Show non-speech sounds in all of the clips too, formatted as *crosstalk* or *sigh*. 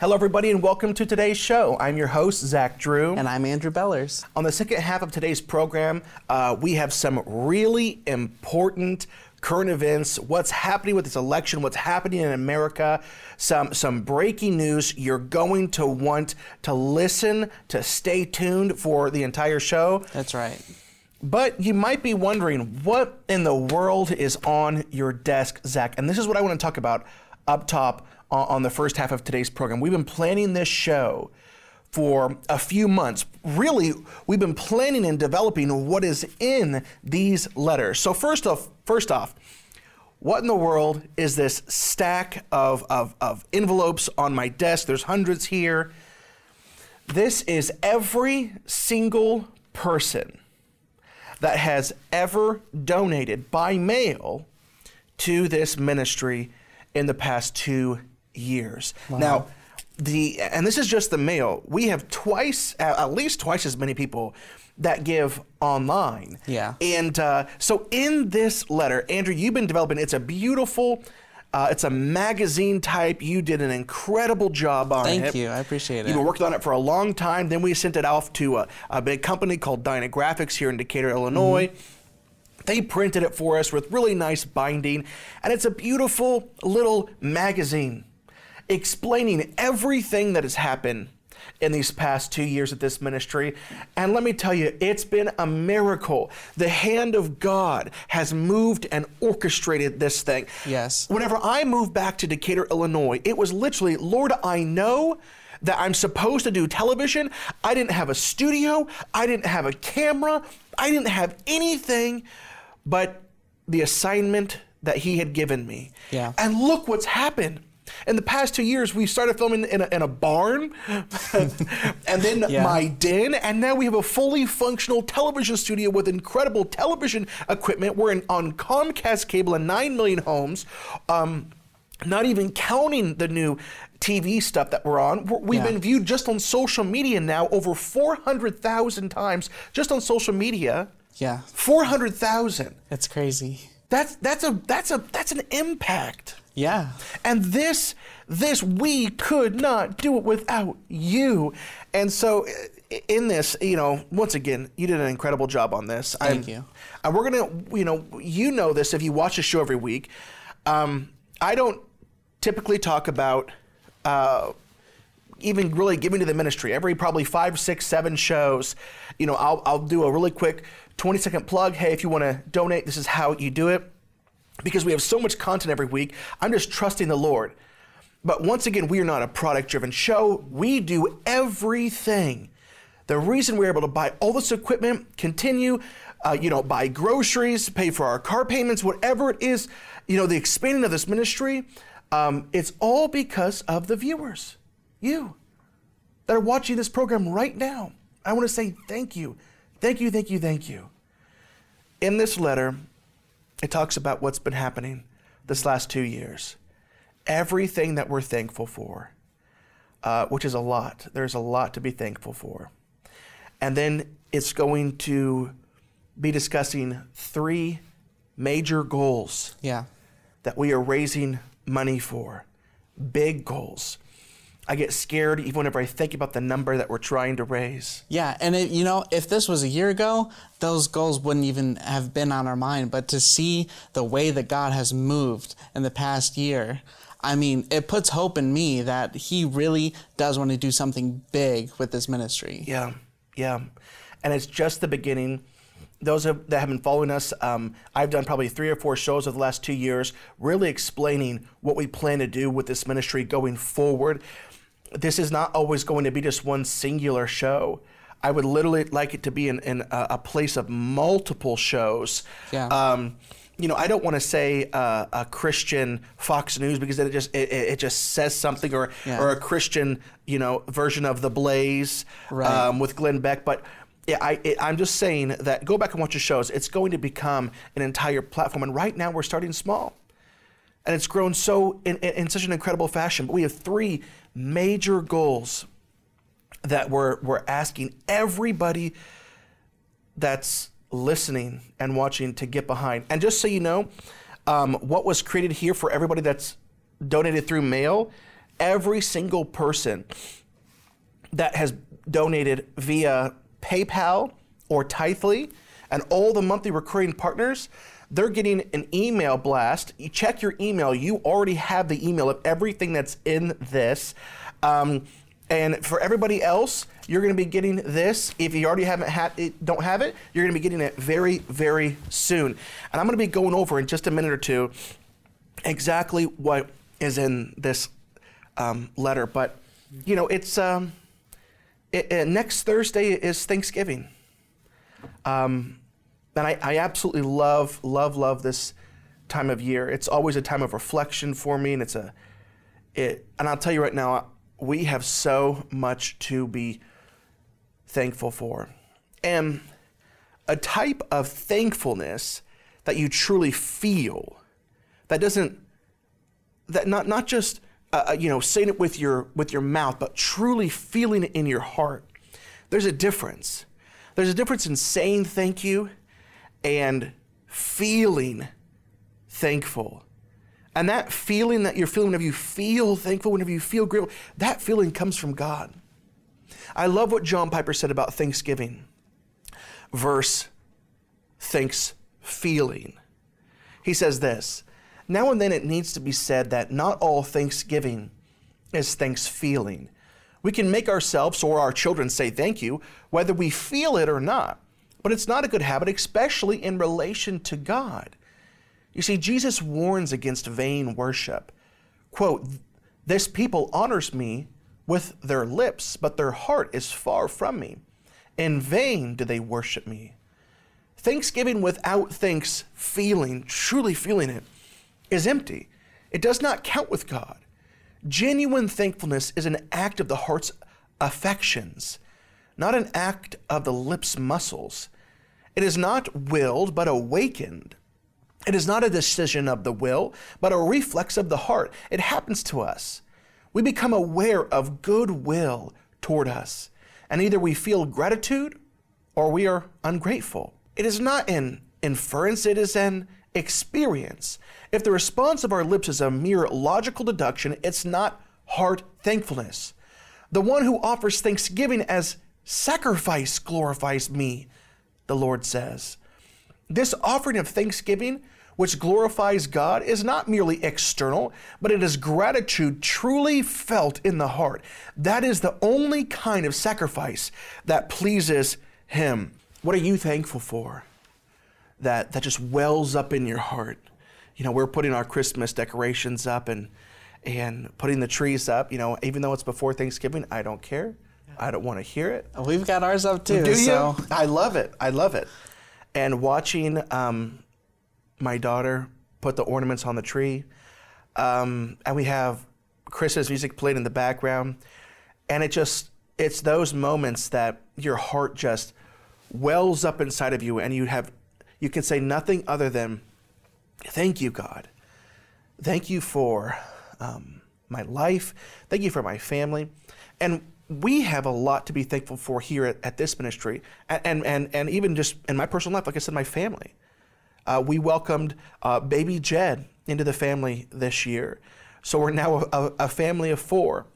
Hello, everybody, and welcome to today's show. I'm your host, Zach Drew. And I'm Andrew Bellers. On the second half of today's program, uh, we have some really important current events, what's happening with this election, what's happening in America, some some breaking news. You're going to want to listen, to stay tuned for the entire show. That's right. But you might be wondering what in the world is on your desk, Zach? And this is what I want to talk about up top on the first half of today's program. We've been planning this show for a few months. Really, we've been planning and developing what is in these letters. So first off, first off, what in the world is this stack of, of, of envelopes on my desk? There's hundreds here. This is every single person that has ever donated by mail to this ministry in the past two years. Wow. Now, the and this is just the mail. We have twice, at least twice as many people that give online. Yeah. And uh, so in this letter, Andrew, you've been developing. It's a beautiful. Uh, it's a magazine type. You did an incredible job on Thank it. Thank you. I appreciate it. You've been working on it for a long time. Then we sent it off to a, a big company called Dynagraphics here in Decatur, Illinois. Mm-hmm. They printed it for us with really nice binding, and it's a beautiful little magazine explaining everything that has happened in these past two years at this ministry. And let me tell you, it's been a miracle. The hand of God has moved and orchestrated this thing. Yes. Whenever I moved back to Decatur, Illinois, it was literally, Lord, I know that I'm supposed to do television. I didn't have a studio, I didn't have a camera, I didn't have anything but the assignment that He had given me. Yeah. And look what's happened. In the past two years, we started filming in a, in a barn, *laughs* and then yeah. my den, and now we have a fully functional television studio with incredible television equipment. We're in, on Comcast cable in nine million homes. Um, not even counting the new TV stuff that we're on. We've yeah. been viewed just on social media now over 400,000 times just on social media. Yeah. 400,000. That's crazy. That's that's a that's a that's an impact. Yeah. And this, this, we could not do it without you. And so, in this, you know, once again, you did an incredible job on this. Thank I'm, you. And we're going to, you know, you know this if you watch the show every week. Um, I don't typically talk about uh, even really giving to the ministry. Every probably five, six, seven shows, you know, I'll, I'll do a really quick 20 second plug. Hey, if you want to donate, this is how you do it because we have so much content every week. I'm just trusting the Lord. But once again, we are not a product driven show. We do everything. The reason we're able to buy all this equipment, continue, uh, you know, buy groceries, pay for our car payments, whatever it is, you know, the expanding of this ministry, um, it's all because of the viewers, you that are watching this program right now. I want to say thank you. Thank you, thank you, thank you. In this letter, it talks about what's been happening this last two years. Everything that we're thankful for, uh, which is a lot. There's a lot to be thankful for. And then it's going to be discussing three major goals yeah. that we are raising money for. Big goals. I get scared even whenever I think about the number that we're trying to raise. Yeah, and it, you know, if this was a year ago, those goals wouldn't even have been on our mind. But to see the way that God has moved in the past year, I mean, it puts hope in me that He really does want to do something big with this ministry. Yeah, yeah, and it's just the beginning those that have been following us, um, I've done probably three or four shows over the last two years, really explaining what we plan to do with this ministry going forward this is not always going to be just one singular show. I would literally like it to be in, in a, a place of multiple shows. Yeah. Um, you know, I don't want to say uh, a Christian Fox News because it just it, it just says something, or yeah. or a Christian you know version of The Blaze right. um, with Glenn Beck. But yeah, I it, I'm just saying that go back and watch the shows. It's going to become an entire platform, and right now we're starting small, and it's grown so in, in, in such an incredible fashion. But we have three major goals that we're, we're asking everybody that's listening and watching to get behind. And just so you know, um, what was created here for everybody that's donated through mail every single person that has donated via PayPal or Tithely, and all the monthly recurring partners, they're getting an email blast. You check your email, you already have the email of everything that's in this. Um, and for everybody else, you're going to be getting this. If you already haven't had it, don't have it, you're going to be getting it very, very soon. And I'm going to be going over in just a minute or two exactly what is in this um, letter. But you know, it's um, it, it, next Thursday is Thanksgiving. Um, and I, I absolutely love, love, love this time of year. It's always a time of reflection for me, and it's a, it. And I'll tell you right now, we have so much to be thankful for, and a type of thankfulness that you truly feel, that doesn't, that not not just uh, uh you know saying it with your with your mouth, but truly feeling it in your heart. There's a difference. There's a difference in saying thank you and feeling thankful. And that feeling that you're feeling, whenever you feel thankful, whenever you feel grateful, that feeling comes from God. I love what John Piper said about Thanksgiving. Verse thanks feeling. He says this Now and then it needs to be said that not all thanksgiving is thanks feeling. We can make ourselves or our children say thank you, whether we feel it or not. But it's not a good habit, especially in relation to God. You see, Jesus warns against vain worship. Quote, This people honors me with their lips, but their heart is far from me. In vain do they worship me. Thanksgiving without thanks feeling, truly feeling it, is empty. It does not count with God. Genuine thankfulness is an act of the heart's affections not an act of the lips' muscles. It is not willed, but awakened. It is not a decision of the will, but a reflex of the heart. It happens to us. We become aware of goodwill toward us, and either we feel gratitude or we are ungrateful. It is not an inference, it is an experience. If the response of our lips is a mere logical deduction, it's not heart thankfulness. The one who offers thanksgiving as Sacrifice glorifies me, the Lord says. This offering of thanksgiving, which glorifies God, is not merely external, but it is gratitude truly felt in the heart. That is the only kind of sacrifice that pleases Him. What are you thankful for? That, that just wells up in your heart. You know, we're putting our Christmas decorations up and, and putting the trees up. You know, even though it's before Thanksgiving, I don't care. I don't want to hear it. We've got ours up too. Do you? So. I love it. I love it. And watching um, my daughter put the ornaments on the tree, um, and we have Christmas music played in the background, and it just it's those moments that your heart just wells up inside of you, and you have you can say nothing other than, "Thank you, God. Thank you for." Um, my life. Thank you for my family. And we have a lot to be thankful for here at, at this ministry, and, and, and even just in my personal life, like I said, my family. Uh, we welcomed uh, baby Jed into the family this year. So we're now a, a, family of four.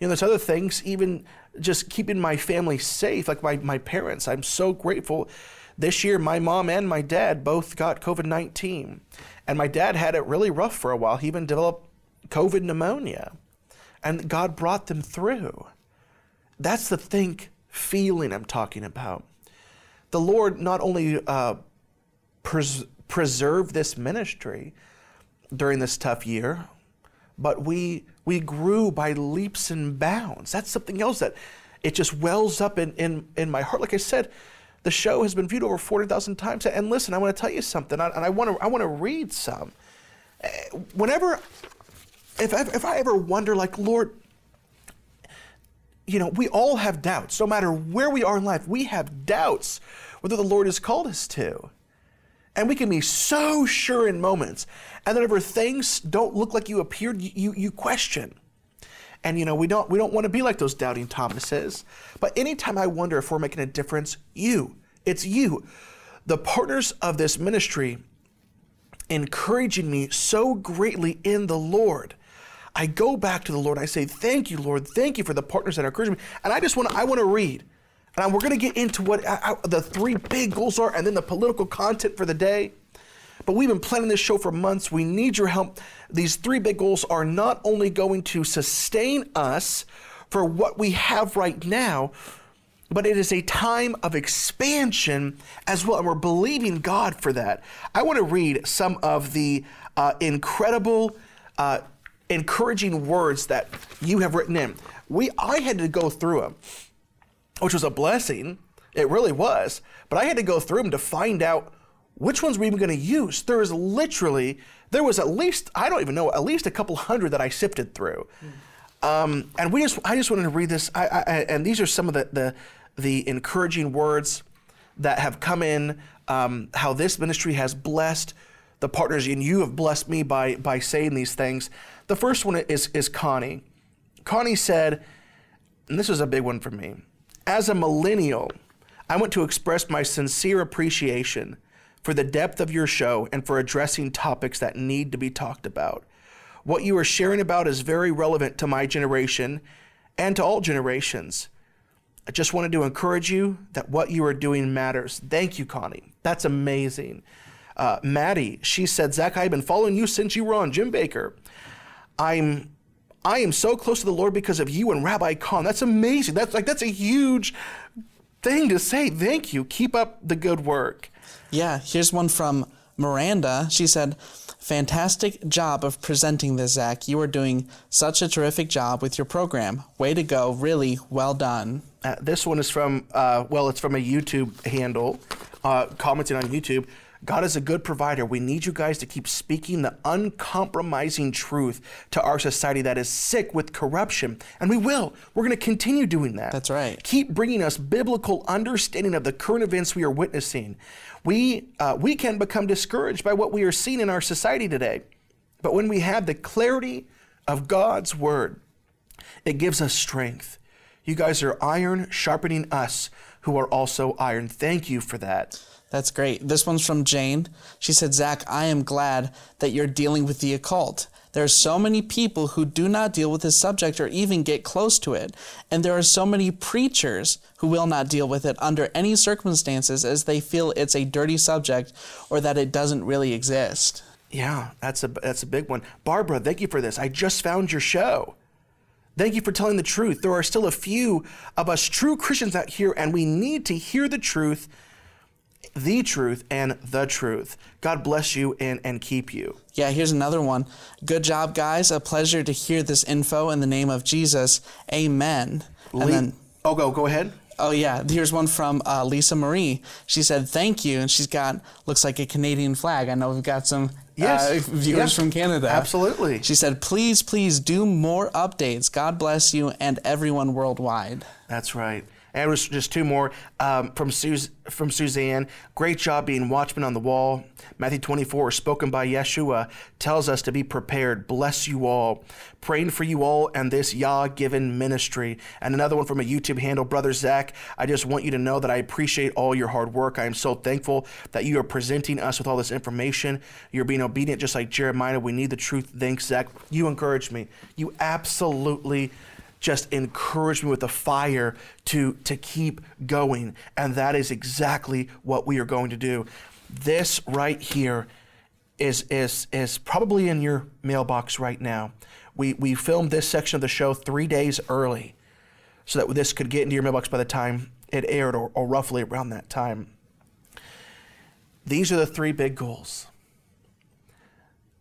You know, there's other things, even just keeping my family safe, like my, my parents. I'm so grateful. This year, my mom and my dad both got COVID 19. And my dad had it really rough for a while. He even developed COVID pneumonia. And God brought them through. That's the think feeling I'm talking about. The Lord not only uh, pres- preserved this ministry during this tough year, but we we grew by leaps and bounds. That's something else that it just wells up in, in, in my heart. Like I said, the show has been viewed over 40,000 times. And listen, I want to tell you something, and I want to I want to read some. Eh, whenever, if I, if I ever wonder, like, Lord, you know, we all have doubts. No matter where we are in life, we have doubts whether the Lord has called us to. And we can be so sure in moments. And then whenever things don't look like you appeared, you, you question. And you know, we don't we don't want to be like those doubting Thomases. But anytime I wonder if we're making a difference, you, it's you. The partners of this ministry encouraging me so greatly in the Lord. I go back to the Lord. I say, Thank you, Lord. Thank you for the partners that are encouraging me. And I just want to, I want to read. And we're going to get into what uh, the three big goals are and then the political content for the day. But we've been planning this show for months. We need your help. These three big goals are not only going to sustain us for what we have right now, but it is a time of expansion as well. And we're believing God for that. I want to read some of the uh, incredible, uh, encouraging words that you have written in. We, I had to go through them, which was a blessing. It really was. But I had to go through them to find out which ones we were even going to use. There was literally, there was at least, I don't even know, at least a couple hundred that I sifted through. Mm. Um, and we just, I just wanted to read this. I, I, and these are some of the, the, the encouraging words that have come in, um, how this ministry has blessed the partners, and you have blessed me by, by saying these things. The first one is, is Connie. Connie said, and this was a big one for me. As a millennial, I want to express my sincere appreciation for the depth of your show and for addressing topics that need to be talked about. What you are sharing about is very relevant to my generation and to all generations. I just wanted to encourage you that what you are doing matters. Thank you, Connie. That's amazing. Uh, Maddie, she said, Zach, I've been following you since you were on Jim Bakker. I'm I am so close to the Lord because of you and Rabbi Cahn. That's amazing. That's like that's a huge thing to say. Thank you. Keep up the good work. Yeah, here's one from Miranda. She said, Fantastic job of presenting this, Zach. You are doing such a terrific job with your program. Way to go. Really well done. Uh, this one is from, uh, well, it's from a YouTube handle, uh, commenting on YouTube. God is a good provider. We need you guys to keep speaking the uncompromising truth to our society that is sick with corruption. And we will. We're going to continue doing that. That's right. Keep bringing us biblical understanding of the current events we are witnessing. We, uh, we can become discouraged by what we are seeing in our society today. But when we have the clarity of God's word, it gives us strength. You guys are iron sharpening us who are also iron. Thank you for that. That's great. This one's from Jane. She said, Zach, I am glad that you're dealing with the occult. There are so many people who do not deal with this subject or even get close to it. And there are so many preachers who will not deal with it under any circumstances as they feel it's a dirty subject or that it doesn't really exist. Yeah, that's a that's a big one. Barbara, thank you for this. I just found your show. Thank you for telling the truth. There are still a few of us true Christians out here, and we need to hear the truth the truth and the truth. God bless you and, and keep you. Yeah, here's another one. Good job, guys. A pleasure to hear this info in the name of Jesus. Amen. And then, oh, go go ahead. Oh yeah, here's one from uh, Lisa Marie. She said thank you, and she's got looks like a Canadian flag. I know we've got some yes. uh, *laughs* viewers yes. from Canada. Absolutely. She said, please, please do more updates. God bless you and everyone worldwide. That's right. And it was just two more um, from, Sus- from Suzanne. Great job being watchman on the wall. Matthew 24, spoken by Yeshua, tells us to be prepared. Bless you all. Praying for you all and this Yah given ministry. And another one from a YouTube handle, Brother Zach. I just want you to know that I appreciate all your hard work. I am so thankful that you are presenting us with all this information. You're being obedient just like Jeremiah. We need the truth. Thanks, Zach. You encourage me. You absolutely just encourage me with a fire to, to keep going. And that is exactly what we are going to do. This right here is, is, is probably in your mailbox right now. We, we filmed this section of the show three days early so that this could get into your mailbox by the time it aired or, or roughly around that time. These are the three big goals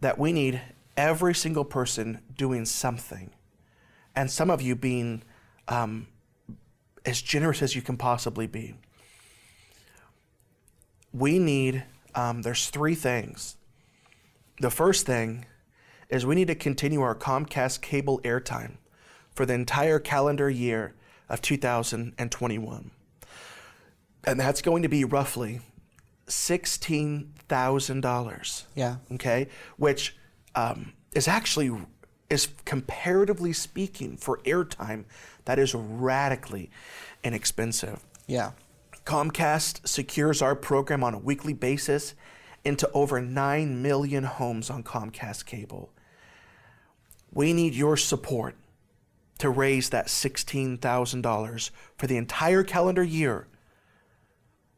that we need every single person doing something and some of you being um, as generous as you can possibly be. We need, um, there's three things. The first thing is we need to continue our Comcast cable airtime for the entire calendar year of 2021. And that's going to be roughly $16,000. Yeah. Okay. Which um, is actually is comparatively speaking for airtime that is radically inexpensive. Yeah. Comcast secures our program on a weekly basis into over 9 million homes on Comcast cable. We need your support to raise that $16,000 for the entire calendar year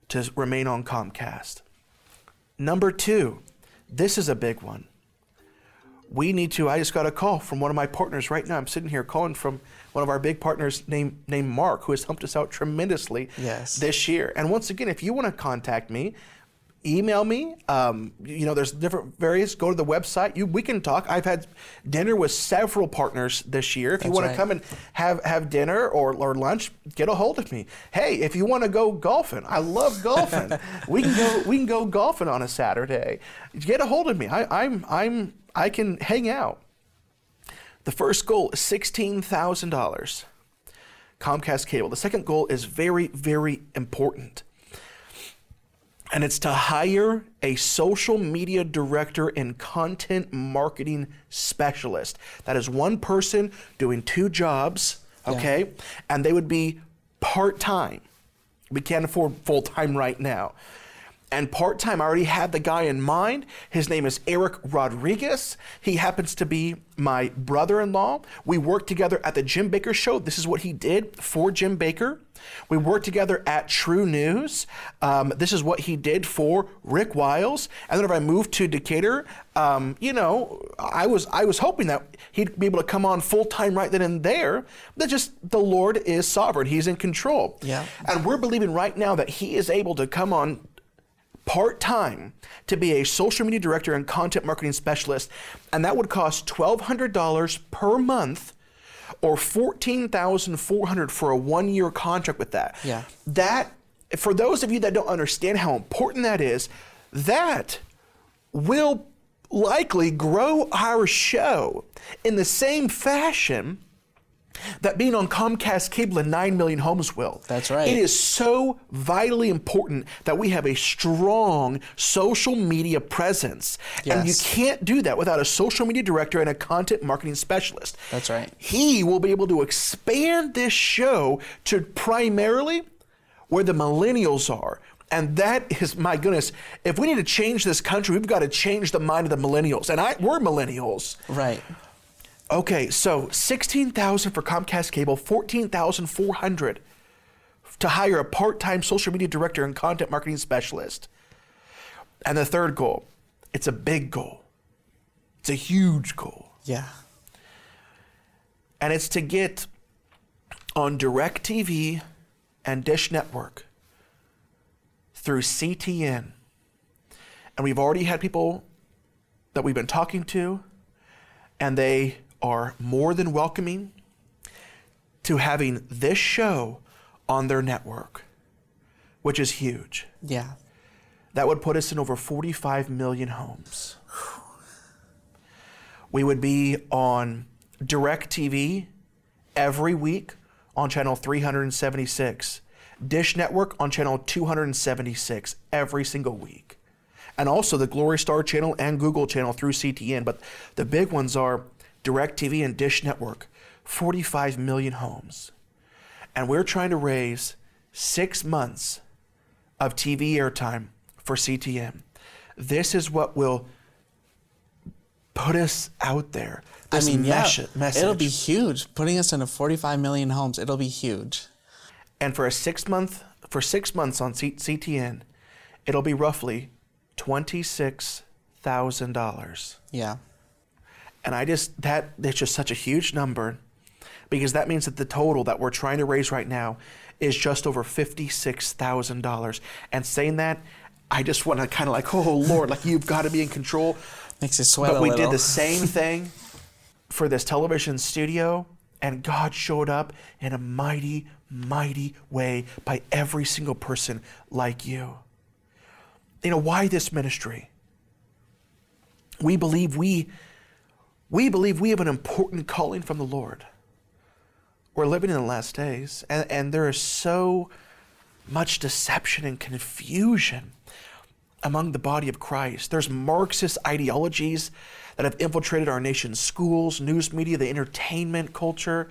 to remain on Comcast. Number two, this is a big one. We need to. I just got a call from one of my partners right now. I'm sitting here calling from one of our big partners named named Mark, who has helped us out tremendously Yes. this year. And once again, if you want to contact me, email me. Um, you know, there's different various. Go to the website. You we can talk. I've had dinner with several partners this year. If you want right. to come and have have dinner or, or lunch, get a hold of me. Hey, if you want to go golfing, I love golfing. *laughs* we can go we can go golfing on a Saturday. Get a hold of me. I, I'm I'm I can hang out. The first goal is sixteen thousand dollars. Comcast cable. The second goal is very very important and it's to hire a social media director and content marketing specialist. That is one person doing two jobs, okay? And they would be part time. We can't afford full time right now. And part time, I already had the guy in mind. His name is Eric Rodriguez. He happens to be my brother in law. We worked together at the Jim Bakker Show. This is what he did for Jim Bakker. We worked together at True News. Um, this is what he did for Rick Wiles. And then if I moved to Decatur, um, you know, I was I was hoping that he'd be able to come on full time right then and there. But just the Lord is sovereign; He's in control. Yeah. And we're believing right now that He is able to come on part time to be a social media director and content marketing specialist, and that would cost twelve hundred dollars per month, or fourteen thousand four hundred for a one year contract with that. Yeah. That for those of you that don't understand how important that is, that will likely grow our show in the same fashion that being on Comcast cable in 9 million homes will. That's right. It is so vitally important that we have a strong social media presence. And you can't do that without a social media director and a content marketing specialist. That's right. He will be able to expand this show to primarily where the millennials are. And that is my goodness. If we need to change this country, we've got to change the mind of the millennials. And I we're millennials. Right. Okay, so sixteen thousand for Comcast cable, fourteen thousand four hundred to hire a part-time social media director and content marketing specialist. And the third goal, it's a big goal. It's a huge goal. Yeah. And it's to get on DirecTV and Dish Network through CTN. And we've already had people that we've been talking to, and they are more than welcoming to having this show on their network, which is huge. Yeah. That would put us in over 45 million homes. We would be on DirecTV every week on channel 376, Dish Network on channel 276 every single week, and also the Glory Star channel and Google channel through CTN. But the big ones are DirecTV and Dish Network, 45 million homes. And we're trying to raise six months of TV airtime for CTN. This is what will put us out there. I This mean, yeah, message. it'll be huge. Putting us into 45 million homes, it'll be huge. and for a six month for six months on C- CTN, it'll be roughly twenty six thousand dollars. Yeah. And I just that that's just such a huge number because that means that the total that we're trying to raise right now is just over fifty six thousand dollars. And saying that, I just want to kind of like, oh Lord, like you've got to be in control. Makes you sweat But we did the same *laughs* thing for this television studio, and God showed up in a mighty, mighty way by every single person like you. You know, why this ministry? We believe we we believe we have an important calling from the Lord. We're living in the last days, and, and there is so much deception and confusion among the body of Christ. There's Marxist ideologies that have infiltrated our nation's schools, news media, the entertainment culture,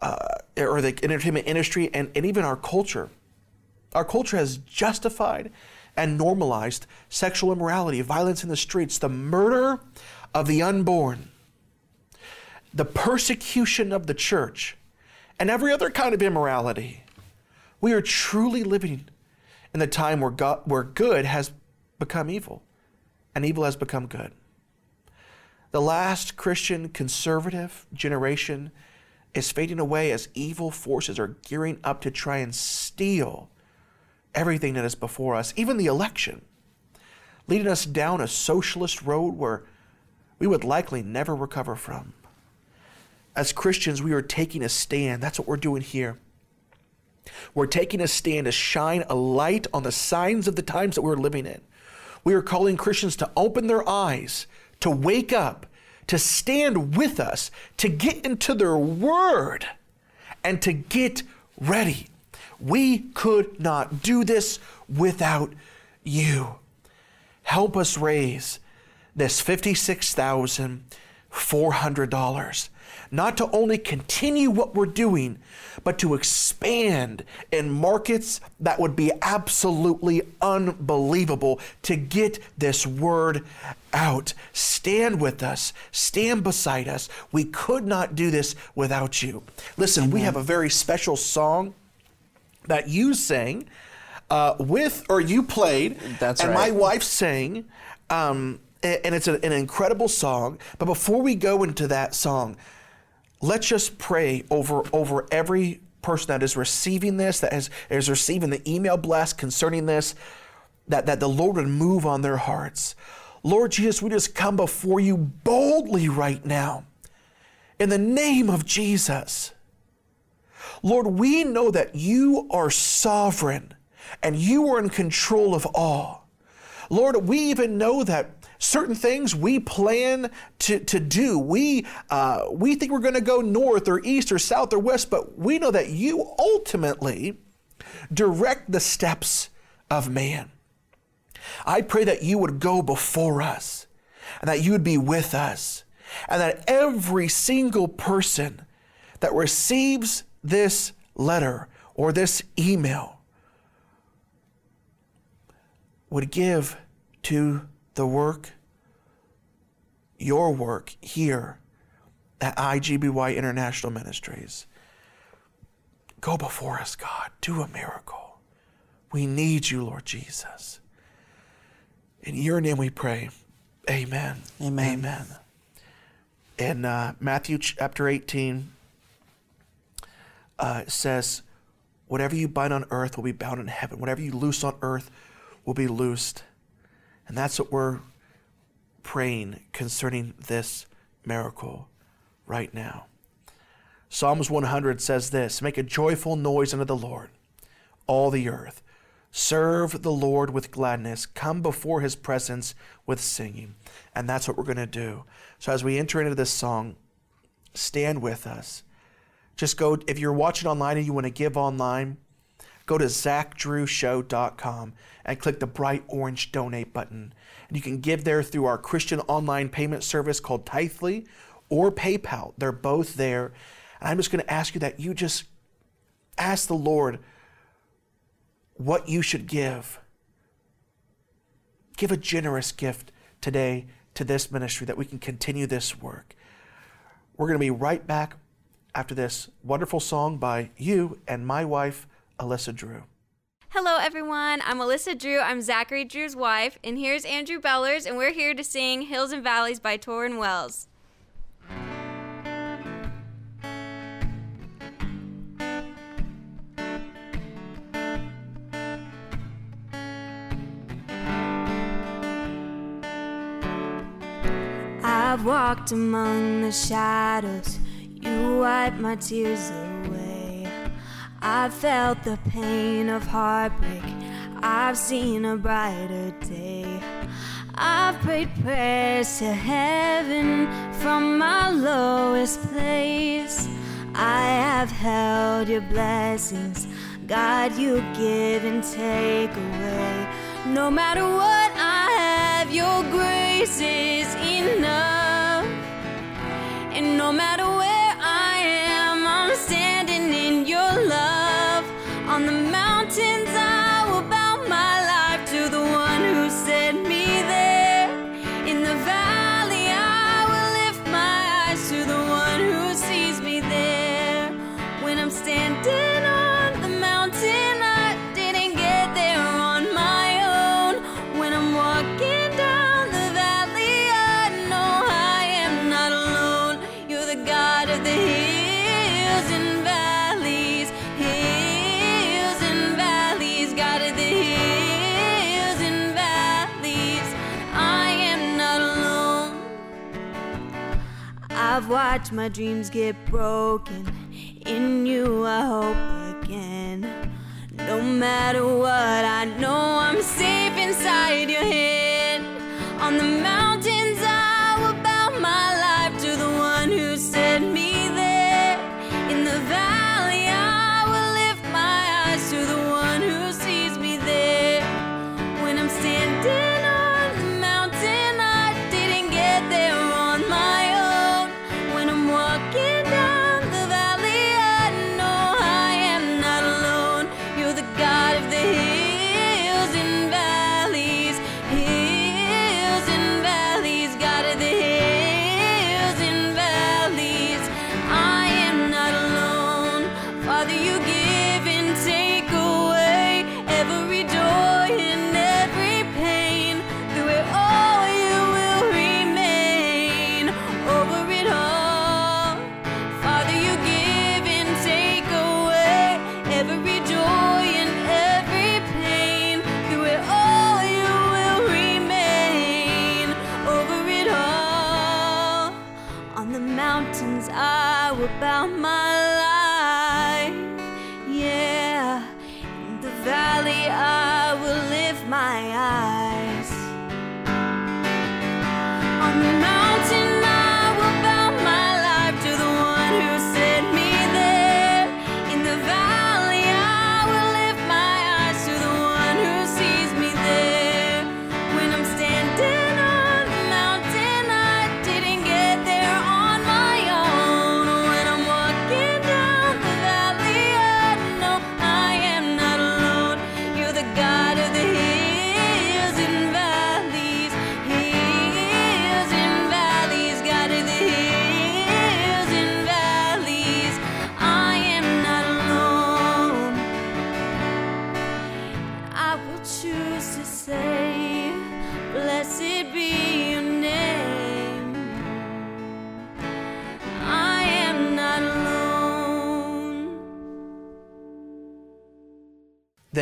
uh, or the entertainment industry, and, and even our culture. Our culture has justified and normalized sexual immorality, violence in the streets, the murder of the unborn. the persecution of the church, and every other kind of immorality. We are truly living in the time where, God, where good has become evil and evil has become good. The last Christian conservative generation is fading away as evil forces are gearing up to try and steal everything that is before us, even the election, leading us down a socialist road where we would likely never recover from. As Christians, we are taking a stand. That's what we're doing here. We're taking a stand to shine a light on the signs of the times that we're living in. We are calling Christians to open their eyes, to wake up, to stand with us, to get into their word, and to get ready. We could not do this without you. Help us raise this $56,400 not to only continue what we're doing, but to expand in markets that would be absolutely unbelievable to get this word out. Stand with us, stand beside us. We could not do this without you. Listen, Amen. we have a very special song that you sang uh, with, or you played. That's and right. my wife sang. Um, and it's an incredible song. But before we go into that song, let's just pray over over every person that is receiving this, that is, is receiving the email blast concerning this, that, that the Lord would move on their hearts. Lord Jesus, we just come before you boldly right now in the name of Jesus. Lord, we know that you are sovereign and you are in control of all. Lord, we even know that certain things we plan to, to do. We, uh, we think we're going to go north or east or south or west, but we know that you ultimately direct the steps of man. I pray that you would go before us and that you would be with us and that every single person that receives this letter or this email would give to the work, your work here at IGBY International Ministries. Go before us, God. Do a miracle. We need you, Lord Jesus. In your name we pray. Amen. Amen. Amen. In uh, Matthew chapter 18, uh, it says, Whatever you bind on earth will be bound in heaven. Whatever you loose on earth will be loosed and that's what we're praying concerning this miracle right now. Psalms 100 says this Make a joyful noise unto the Lord, all the earth. Serve the Lord with gladness. Come before his presence with singing. And that's what we're going to do. So as we enter into this song, stand with us. Just go, if you're watching online and you want to give online, go to zachdrewshow.com and click the bright orange donate button. And you can give there through our Christian online payment service called Tithely or PayPal. They're both there. And I'm just going to ask you that you just ask the Lord what you should give. Give a generous gift today to this ministry that we can continue this work. We're going to be right back after this wonderful song by you and my wife, Alyssa Drew. Hello, everyone. I'm Alyssa Drew. I'm Zachary Drew's wife, and here's Andrew Bellers, and we're here to sing Hills and Valleys by Tauren Wells. I've walked among the shadows, you wipe my tears away. I've felt the pain of heartbreak. I've seen a brighter day. I've prayed prayers to heaven from my lowest place. I have held your blessings, God, you give and take away. No matter what I have, your grace is enough. And no matter I've watched my dreams get broken. In you, I hope again. No matter what, I know I'm safe inside your hand.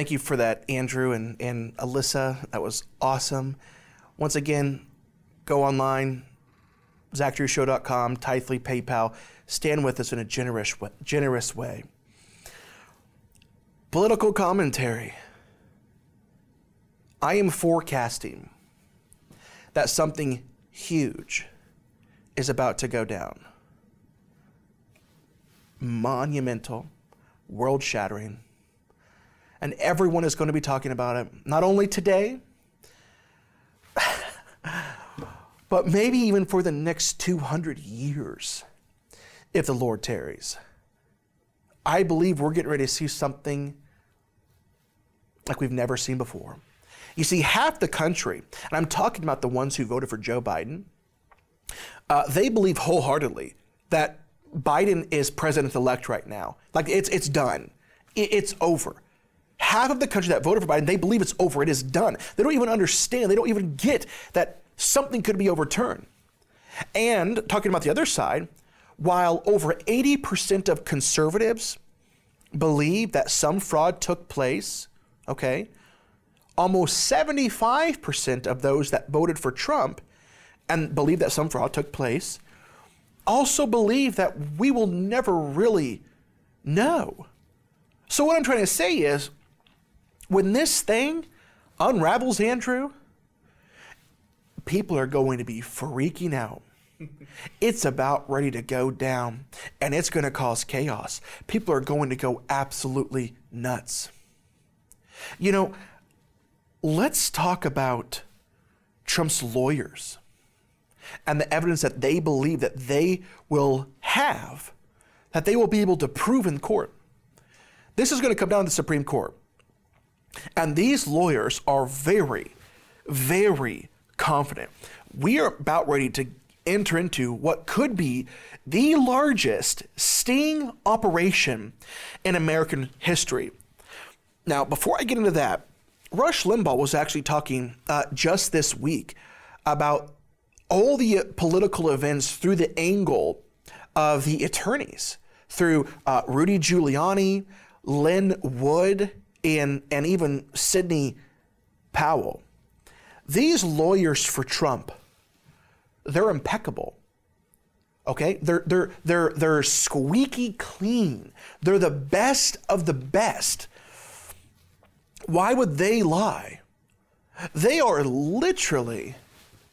Thank you for that, Andrew and, and Alyssa. That was awesome. Once again, go online, zachdrewshow.com, Tithely, PayPal. Stand with us in a generous, generous way. Political commentary. I am forecasting that something huge is about to go down. Monumental, world shattering and everyone is going to be talking about it, not only today, *laughs* but maybe even for the next 200 years, if the Lord tarries. I believe we're getting ready to see something like we've never seen before. You see, half the country, and I'm talking about the ones who voted for Joe Biden, uh, they believe wholeheartedly that Biden is president elect right now. Like it's it's done. It- it's over. Half of the country that voted for Biden, they believe it's over. It is done. They don't even understand. They don't even get that something could be overturned. And talking about the other side, while over 80% of conservatives believe that some fraud took place, okay, almost 75% of those that voted for Trump and believe that some fraud took place also believe that we will never really know. So, what I'm trying to say is when this thing unravels, Andrew, people are going to be freaking out. *laughs* It's about ready to go down and it's going to cause chaos. People are going to go absolutely nuts. You know, let's talk about Trump's lawyers and the evidence that they believe that they will have, that they will be able to prove in court. This is going to come down to the Supreme Court. And these lawyers are very, very confident. We are about ready to enter into what could be the largest sting operation in American history. Now, before I get into that, Rush Limbaugh was actually talking uh, just this week about all the political events through the angle of the attorneys, through uh, Rudy Giuliani, Lin Wood, and, and even Sidney Powell. These lawyers for Trump, they're impeccable. Okay, they're they're they're they're squeaky clean. They're the best of the best. Why would they lie? They are literally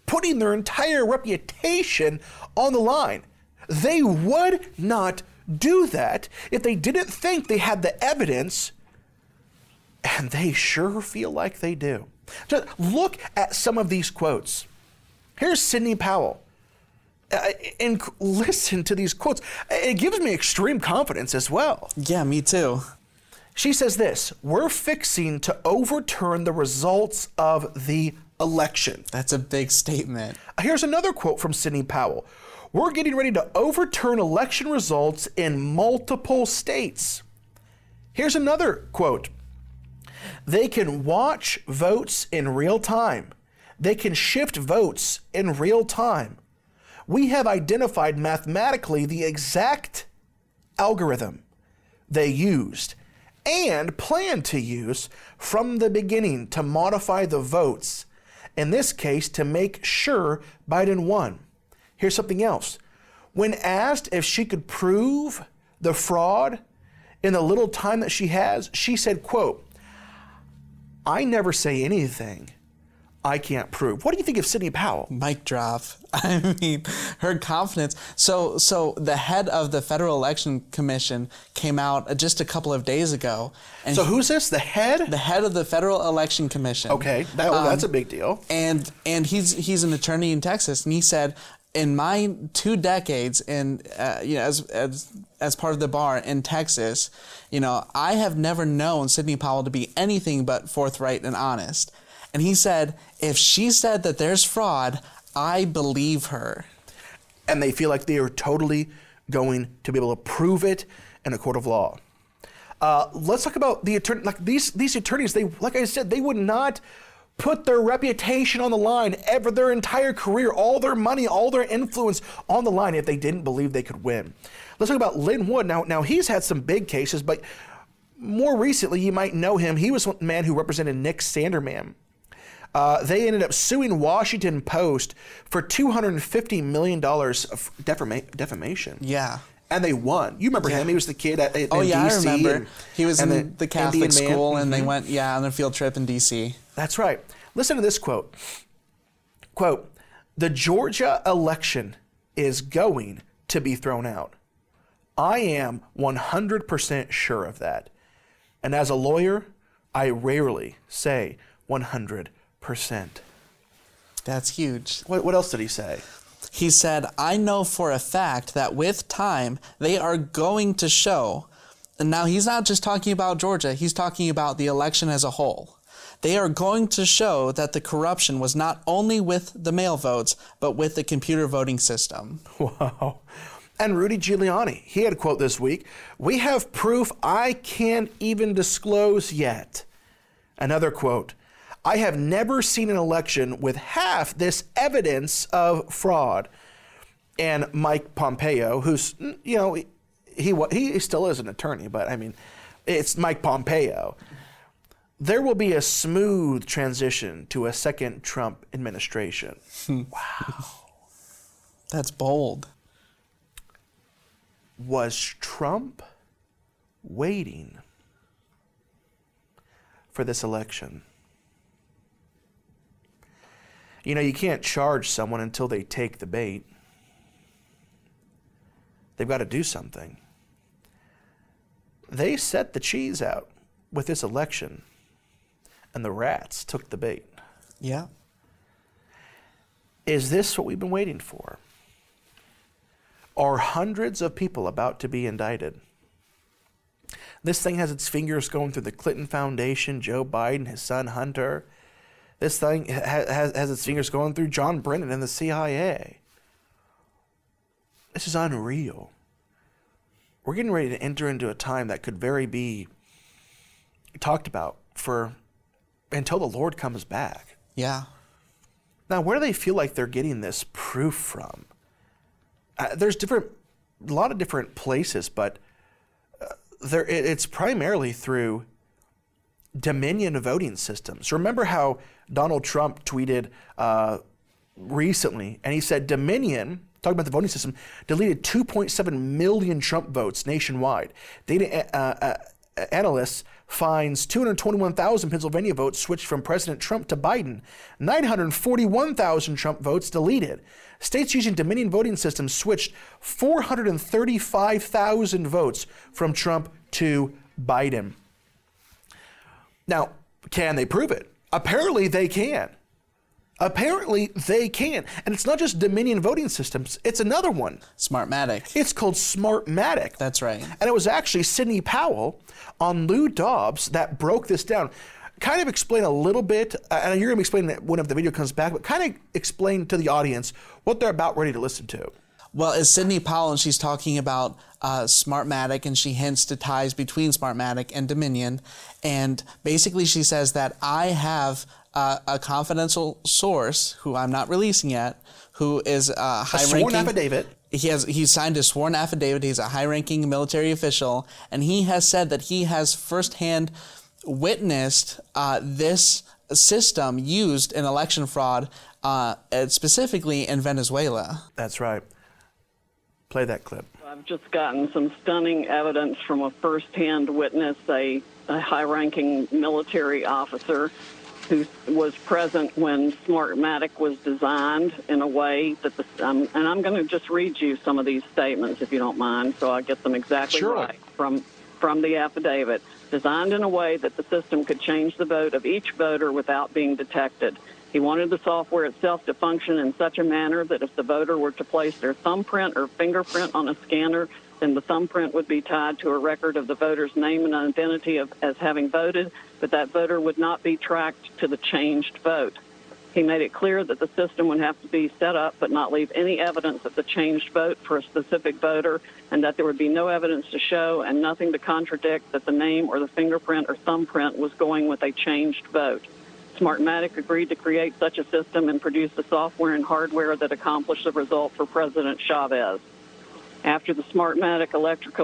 putting their entire reputation on the line. They would not do that if they didn't think they had the evidence, and they sure feel like they do. Just look at some of these quotes. Here's Sidney Powell. Uh, and listen to these quotes. It gives me extreme confidence as well. Yeah, me too. She says this We're fixing to overturn the results of the election. That's a big statement. Here's another quote from Sidney Powell We're getting ready to overturn election results in multiple states. Here's another quote They can watch votes in real time, they can shift votes in real time. We have identified mathematically the exact algorithm they used and plan to use from the beginning to modify the votes, in this case, to make sure Biden won. Here's something else. When asked if she could prove the fraud in the little time that she has, she said, quote, I never say anything I can't prove. What do you think of Sidney Powell? Mic drop. *laughs* I mean, her confidence. So, so the head of the Federal Election Commission came out just a couple of days ago, and So who's this? The head? the head of the Federal Election Commission. Okay, that, well, that's um, a big deal. and and he's he's an attorney in Texas, and he said, in my two decades in uh, you know as as as part of the bar in Texas, you know, I have never known Sidney Powell to be anything but forthright and honest. And he said, if she said that there's fraud, I believe her. and they feel like they are totally going to be able to prove it in a court of law. Uh, let's talk about the attorney. Like these these attorneys, they like I said, they would not put their reputation on the line ever their entire career, all their money, all their influence on the line if they didn't believe they could win. Let's talk about Lin Wood. Now, now he's had some big cases, but more recently, you might know him. He was the man who represented Nick Sandmann. Uh, they ended up suing Washington Post for $250 million of defama- defamation. Yeah. And they won. You remember him? He was the kid at, at Oh in yeah, DC I remember. and- he was in the, Catholic Indian man. school, and they Mhm. went yeah on a field trip in D.C. That's right. Listen to this quote. Quote, the Georgia election is going to be thrown out. I am 100% sure of that. And as a lawyer, I rarely say 100%. That's huge. What, what else did he say? He said, I know for a fact that with time, they are going to show. And now he's not just talking about Georgia, he's talking about the election as a whole. They are going to show that the corruption was not only with the mail votes, but with the computer voting system. *laughs* Wow. And Rudy Giuliani, he had a quote this week We have proof I can't even disclose yet. Another quote I have never seen an election with half this evidence of fraud. And Mike Pompeo, who's, you know, he, wa- he still is an attorney, but I mean, it's Mike Pompeo. There will be a smooth transition to a second Trump administration. Hmm. Wow. *laughs* That's bold. was Trump waiting for this election? You know, you can't charge someone until they take the bait. They've got to do something. They set the cheese out with this election, and the rats took the bait. Yeah. Is this what we've been waiting for? Are hundreds of people about to be indicted? This thing has its fingers going through the Clinton Foundation, Joe Biden, his son Hunter. This thing has, has its fingers going through John Brennan and the CIA. This is unreal. We're getting ready to enter into a time that could very be talked about for until the Lord comes back. Yeah. Now, where do they feel like they're getting this proof from? Uh, there's different, a lot of different places, but uh, there it, it's primarily through Dominion voting systems. Remember how Donald Trump tweeted uh, recently, and he said Dominion, talking about the voting system, deleted 2.7 million Trump votes nationwide. Data uh, uh, analysts finds 221,000 Pennsylvania votes switched from President Trump to Biden, 941,000 Trump votes deleted. States using Dominion voting systems switched 435,000 votes from Trump to Biden. Now, can they prove it? Apparently, they can. Apparently, they can. And it's not just Dominion voting systems, it's another one. Smartmatic. It's called Smartmatic. That's right. And it was actually Sidney Powell on Lou Dobbs that broke this down. Kind of explain a little bit, uh, and you're going to explain it when the video comes back, but kind of explain to the audience what they're about ready to listen to. Well, it's Sidney Powell, and she's talking about uh, Smartmatic, and she hints to ties between Smartmatic and Dominion. And basically, she says that I have uh, a confidential source who I'm not releasing yet, who is a high sworn ranking affidavit. He has he's signed a sworn affidavit. He's a high-ranking military official, and he has said that he has firsthand witnessed uh, this system used in election fraud, uh, specifically in Venezuela. That's right. Play that clip. I've just gotten some stunning evidence from a first-hand witness, a, a high-ranking military officer who was present when Smartmatic was designed in a way that the um, and I'm going to just read you some of these statements if you don't mind, so I get them exactly Sure. right from from the affidavit. Designed in a way that the system could change the vote of each voter without being detected. He wanted the software itself to function in such a manner that if the voter were to place their thumbprint or fingerprint on a scanner, then the thumbprint would be tied to a record of the voter's name and identity of, as having voted, but that voter would not be tracked to the changed vote. He made it clear that the system would have to be set up but not leave any evidence of the changed vote for a specific voter, and that there would be no evidence to show and nothing to contradict that the name or the fingerprint or thumbprint was going with a changed vote. Smartmatic agreed to create such a system and produce the software and hardware that accomplished the result for President Chavez. After the Smartmatic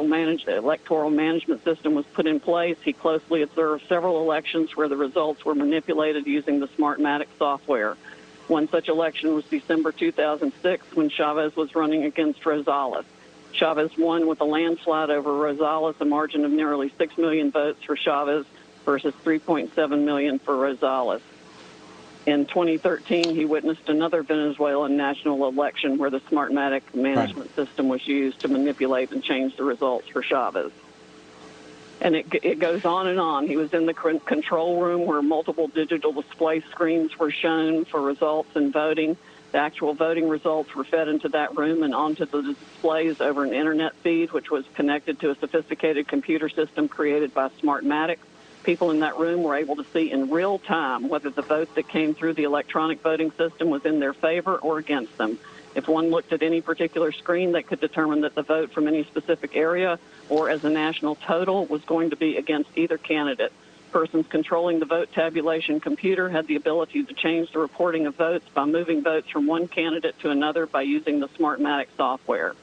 manage, electoral management system was put in place, he closely observed several elections where the results were manipulated using the Smartmatic software. One such election was December 2006 when Chavez was running against Rosales. Chavez won with a landslide over Rosales, a margin of nearly 6 million votes for Chavez versus 3.7 million for Rosales. In 2013, he witnessed another Venezuelan national election where the Smartmatic management system was used to manipulate and change the results for Chavez. And it, it goes on and on. He was in the control room where multiple digital display screens were shown for results and voting. The actual voting results were fed into that room and onto the displays over an internet feed, which was connected to a sophisticated computer system created by Smartmatic people in that room were able to see in real time whether the vote that came through the electronic voting system was in their favor or against them. If one looked at any particular screen, they could determine that the vote from any specific area or as a national total was going to be against either candidate. Persons controlling the vote tabulation computer had the ability to change the reporting of votes by moving votes from one candidate to another by using the Smartmatic software.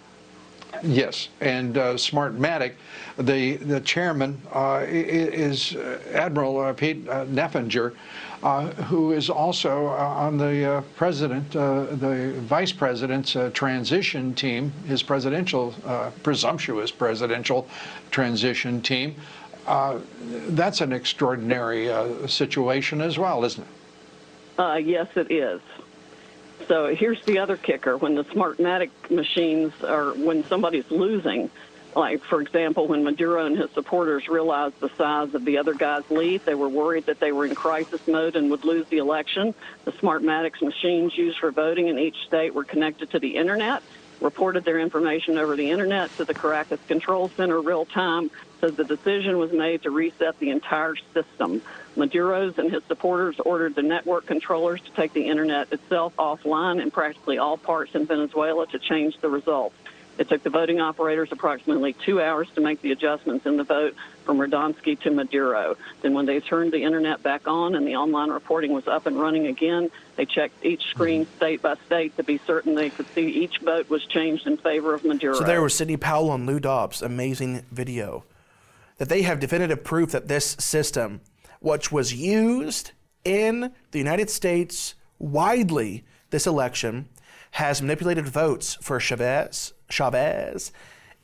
Yes, and uh, Smartmatic, the the chairman uh, is uh, Admiral uh, Pete uh, Neffenger, who is also on the president, the vice president's transition team, his presidential, presumptuous presidential transition team. That's an extraordinary situation as well, isn't it? Yes, it is. So here's the other kicker: when the Smartmatic machines are, when somebody's losing, like for example, when Maduro and his supporters realized the size of the other guy's lead, they were worried that they were in crisis mode and would lose the election. The Smartmatics machines used for voting in each state were connected to the internet, reported their information over the internet to the Caracas Control Center real time. So the decision was made to reset the entire system. Maduro's and his supporters ordered the network controllers to take the internet itself offline in practically all parts in Venezuela to change the results. It took the voting operators approximately two hours to make the adjustments in the vote from Radonski to Maduro. Then, when they turned the internet back on and the online reporting was up and running again, they checked each screen mm-hmm. state by state to be certain they could see each vote was changed in favor of Maduro. So there was Sidney Powell and Lou Dobbs, amazing video. That they have definitive proof that this system, which was used in the United States widely this election has manipulated votes for Chavez, Chavez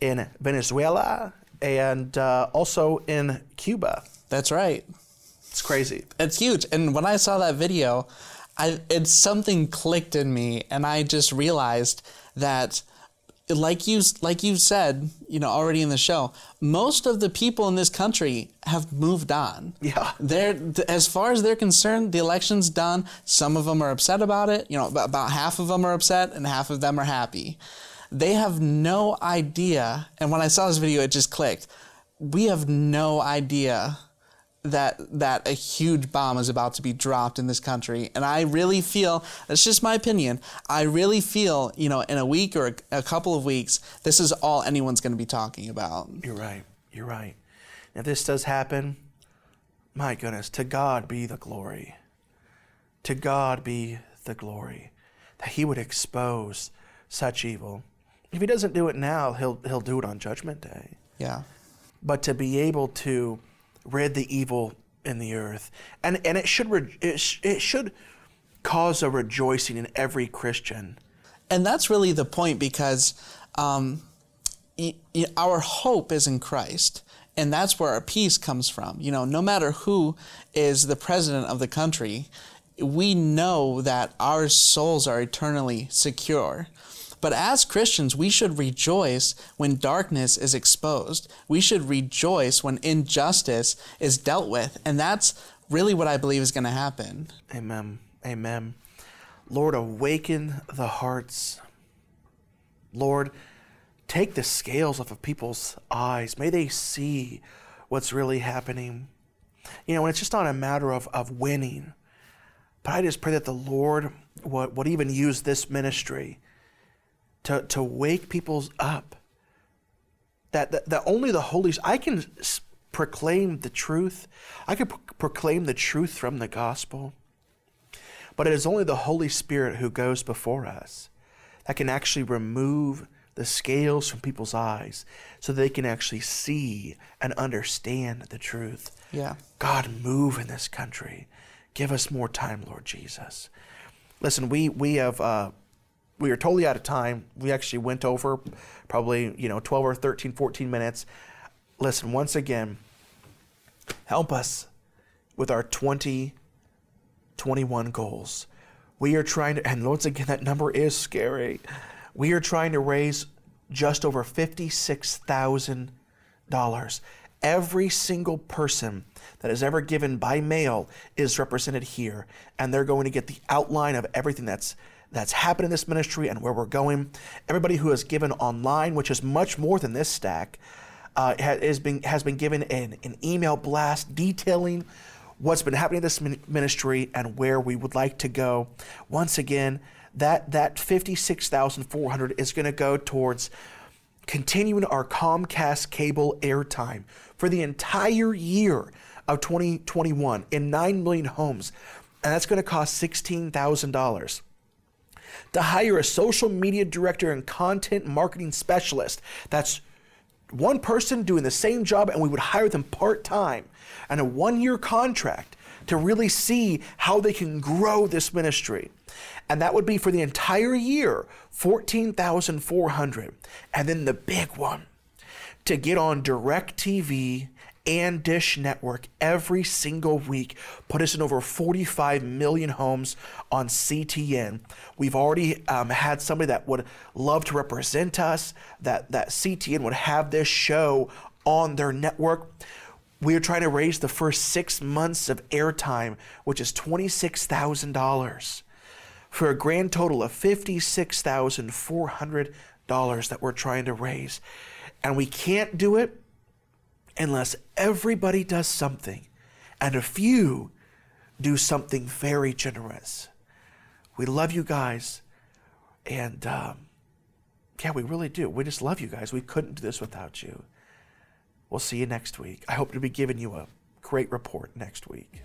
in Venezuela and uh, also in Cuba. That's right. It's crazy. It's huge. And when I saw that video, I it's something clicked in me, and I just realized that, like you like you said, you know, already in the show, most of the people in this country have moved on. Yeah. They're as far as they're concerned, the election's done. Some of them are upset about it. You know, about half of them are upset, and half of them are happy. They have no idea. And when I saw this video, it just clicked. We have no idea that that a huge bomb is about to be dropped in this country. And i really feel that's just my opinion i really feel you know in a week or a, a couple of weeks this is all anyone's going to be talking about. You're right. You're right. If this does happen. My goodness. To god be the glory. To god be the glory that he would expose such evil. If he doesn't do it now he'll he'll do it on judgment day. Yeah. But to be able to rid the evil in the earth. And, and it, should re- it, sh- it should cause a rejoicing in every Christian. And that's really the point because um, y- y- our hope is in Christ. And that's where our peace comes from. You know, no matter who is the president of the country, we know that our souls are eternally secure. But as Christians, we should rejoice when darkness is exposed. We should rejoice when injustice is dealt with. And that's really what I believe is going to happen. Amen. Amen. Lord, awaken the hearts. Lord, take the scales off of people's eyes. May they see what's really happening. You know, and it's just not a matter of, of winning. But I just pray that the Lord would, would even use this ministry to, to wake people up. That, that, that only the Holy I can proclaim the truth. I can pro- proclaim the truth from the gospel. But it is only the Holy Spirit who goes before us that can actually remove the scales from people's eyes so they can actually see and understand the truth. Yeah. God, move in this country. Give us more time, Lord Jesus. Listen, we we have uh, we are totally out of time. We actually went over probably, you know, 12 or 13, 14 minutes. Listen, once again, help us with our 2021 goals. We are trying to, and once again, that number is scary. We are trying to raise just over $56,000. Every single person that is ever given by mail is represented here, and they're going to get the outline of everything that's that's happened in this ministry and where we're going. Everybody who has given online, which is much more than this stack, uh, has been has been given an, an email blast detailing what's been happening in this ministry and where we would like to go. Once again, that that fifty six thousand four hundred is going to go towards continuing our Comcast cable airtime for the entire year of 2021 in 9 million homes. And that's going to cost $16,000 to hire a social media director and content marketing specialist. That's one person doing the same job, and we would hire them part time and a one year contract to really see how they can grow this ministry. And that would be for the entire year, 14,400. And then the big one, to get on DirecTV and Dish Network every single week, put us in over 45 million homes on CTN. We've already um, had somebody that would love to represent us, that, that CTN would have this show on their network. We are trying to raise the first six months of airtime, which is $26,000, for a grand total of $56,400 that we're trying to raise. And we can't do it unless everybody does something and a few do something very generous. We love you guys. And um, yeah, we really do. We just love you guys. We couldn't do this without you. We'll see you next week. I hope to be giving you a great report next week.